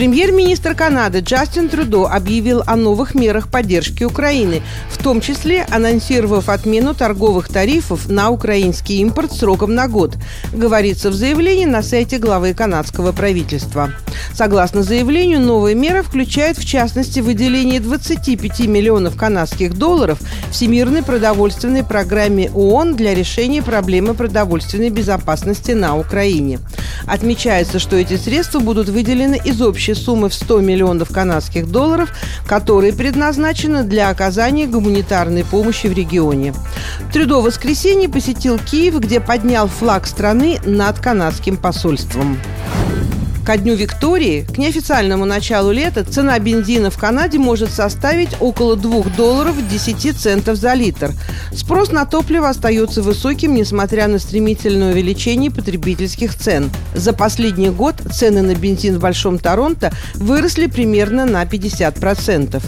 Премьер-министр Канады Джастин Трудо объявил о новых мерах поддержки Украины, в том числе анонсировав отмену торговых тарифов на украинский импорт сроком на год, говорится в заявлении на сайте главы канадского правительства. Согласно заявлению, новые меры включают в частности выделение 25 миллионов канадских долларов Всемирной продовольственной программе ООН для решения проблемы продовольственной безопасности на Украине. Отмечается, что эти средства будут выделены из общей суммы в 100 миллионов канадских долларов, которые предназначены для оказания гуманитарной помощи в регионе. Трюдо в воскресенье посетил Киев, где поднял флаг страны над канадским посольством. Ко дню Виктории, к неофициальному началу лета, цена бензина в Канаде может составить около 2 долларов 10 центов за литр. Спрос на топливо остается высоким, несмотря на стремительное увеличение потребительских цен. За последний год цены на бензин в Большом Торонто выросли примерно на 50%.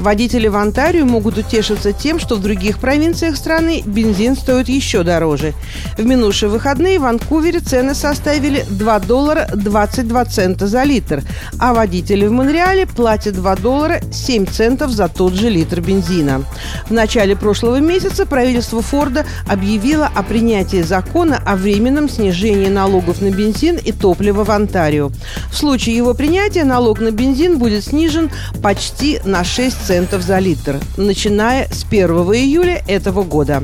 Водители в Онтарио могут утешиться тем, что в других провинциях страны бензин стоит еще дороже. В минувшие выходные в Ванкувере цены составили 2 доллара 22 2 цента за литр, а водители в Монреале платят 2 доллара 7 центов за тот же литр бензина. В начале прошлого месяца правительство Форда объявило о принятии закона о временном снижении налогов на бензин и топливо в Онтарио. В случае его принятия налог на бензин будет снижен почти на 6 центов за литр, начиная с 1 июля этого года.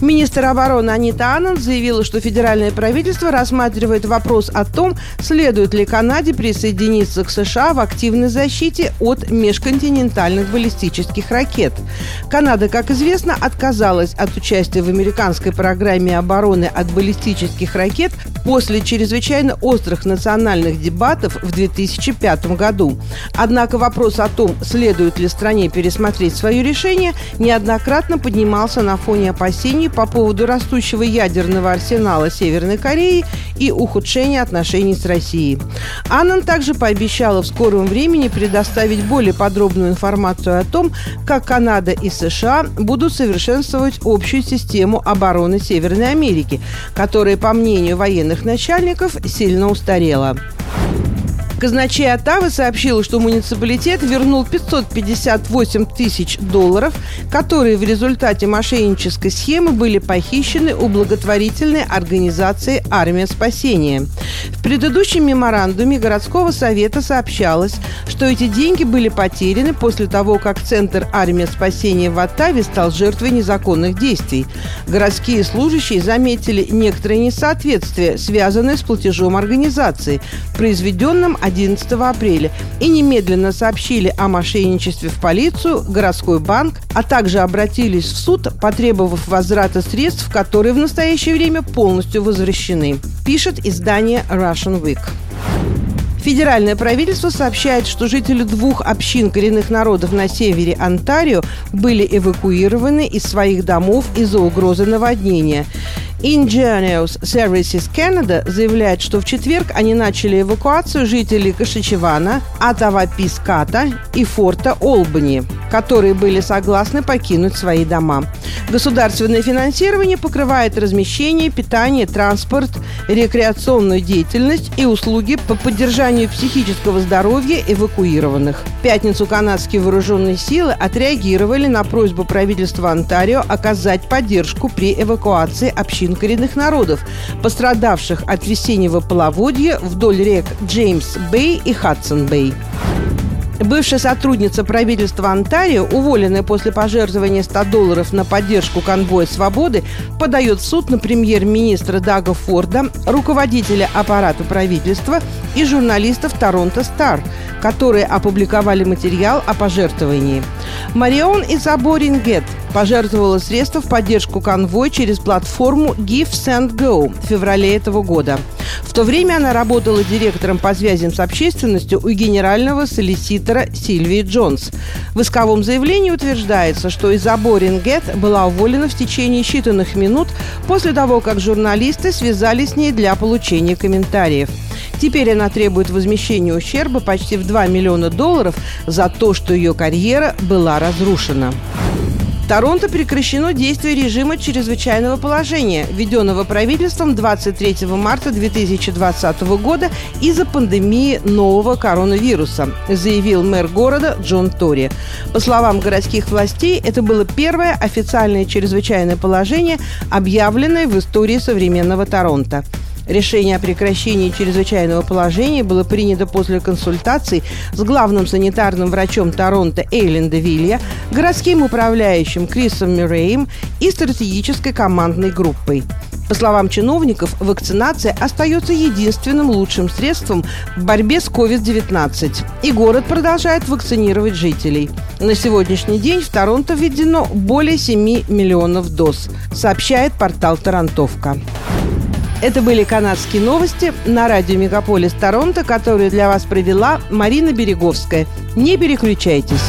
Министр обороны Анита Ананд заявила, что федеральное правительство рассматривает вопрос о том, следует ли Канаде присоединиться к США в активной защите от межконтинентальных баллистических ракет. Канада, как известно, отказалась от участия в американской программе обороны от баллистических ракет после чрезвычайно острых национальных дебатов в 2005 году. Однако вопрос о том, следует ли стране пересмотреть свое решение, неоднократно поднимался на фоне опасений опасений по поводу растущего ядерного арсенала Северной Кореи и ухудшения отношений с Россией. Аннан также пообещала в скором времени предоставить более подробную информацию о том, как Канада и США будут совершенствовать общую систему обороны Северной Америки, которая, по мнению военных начальников, сильно устарела. Казначей Оттавы сообщил, что муниципалитет вернул 558 тысяч долларов, которые в результате мошеннической схемы были похищены у благотворительной организации «Армия спасения». В предыдущем меморандуме городского совета сообщалось, что эти деньги были потеряны после того, как Центр «Армия спасения» в Оттаве стал жертвой незаконных действий. Городские служащие заметили некоторые несоответствия, связанные с платежом организации, произведенным 11 апреля и немедленно сообщили о мошенничестве в полицию, городской банк, а также обратились в суд, потребовав возврата средств, которые в настоящее время полностью возвращены, пишет издание Russian Week. Федеральное правительство сообщает, что жители двух общин коренных народов на севере Онтарио были эвакуированы из своих домов из-за угрозы наводнения. Ingenious Services Canada заявляет, что в четверг они начали эвакуацию жителей Кашичевана, Атаваписката и форта Олбани, которые были согласны покинуть свои дома. Государственное финансирование покрывает размещение, питание, транспорт, рекреационную деятельность и услуги по поддержанию психического здоровья эвакуированных. В пятницу канадские вооруженные силы отреагировали на просьбу правительства Онтарио оказать поддержку при эвакуации общин коренных народов, пострадавших от весеннего половодья вдоль рек Джеймс-Бэй и Хадсон-Бэй. Бывшая сотрудница правительства Онтарио, уволенная после пожертвования 100 долларов на поддержку конвоя свободы, подает в суд на премьер-министра Дага Форда, руководителя аппарата правительства и журналистов Торонто Стар, которые опубликовали материал о пожертвовании. Марион Изаборингет пожертвовала средства в поддержку конвоя через платформу Give Send Go в феврале этого года. В то время она работала директором по связям с общественностью у генерального солиситора Сильвии Джонс. В исковом заявлении утверждается, что Изаборин Гет была уволена в течение считанных минут после того, как журналисты связались с ней для получения комментариев – Теперь она требует возмещения ущерба почти в 2 миллиона долларов за то, что ее карьера была разрушена. Торонто прекращено действие режима чрезвычайного положения, введенного правительством 23 марта 2020 года из-за пандемии нового коронавируса, заявил мэр города Джон Тори. По словам городских властей, это было первое официальное чрезвычайное положение, объявленное в истории современного Торонто. Решение о прекращении чрезвычайного положения было принято после консультаций с главным санитарным врачом Торонто Эйлен Девилья, городским управляющим Крисом Мюрреем и стратегической командной группой. По словам чиновников, вакцинация остается единственным лучшим средством в борьбе с COVID-19. И город продолжает вакцинировать жителей. На сегодняшний день в Торонто введено более 7 миллионов доз, сообщает портал «Тарантовка». Это были канадские новости на радио «Мегаполис Торонто», которые для вас провела Марина Береговская. Не переключайтесь.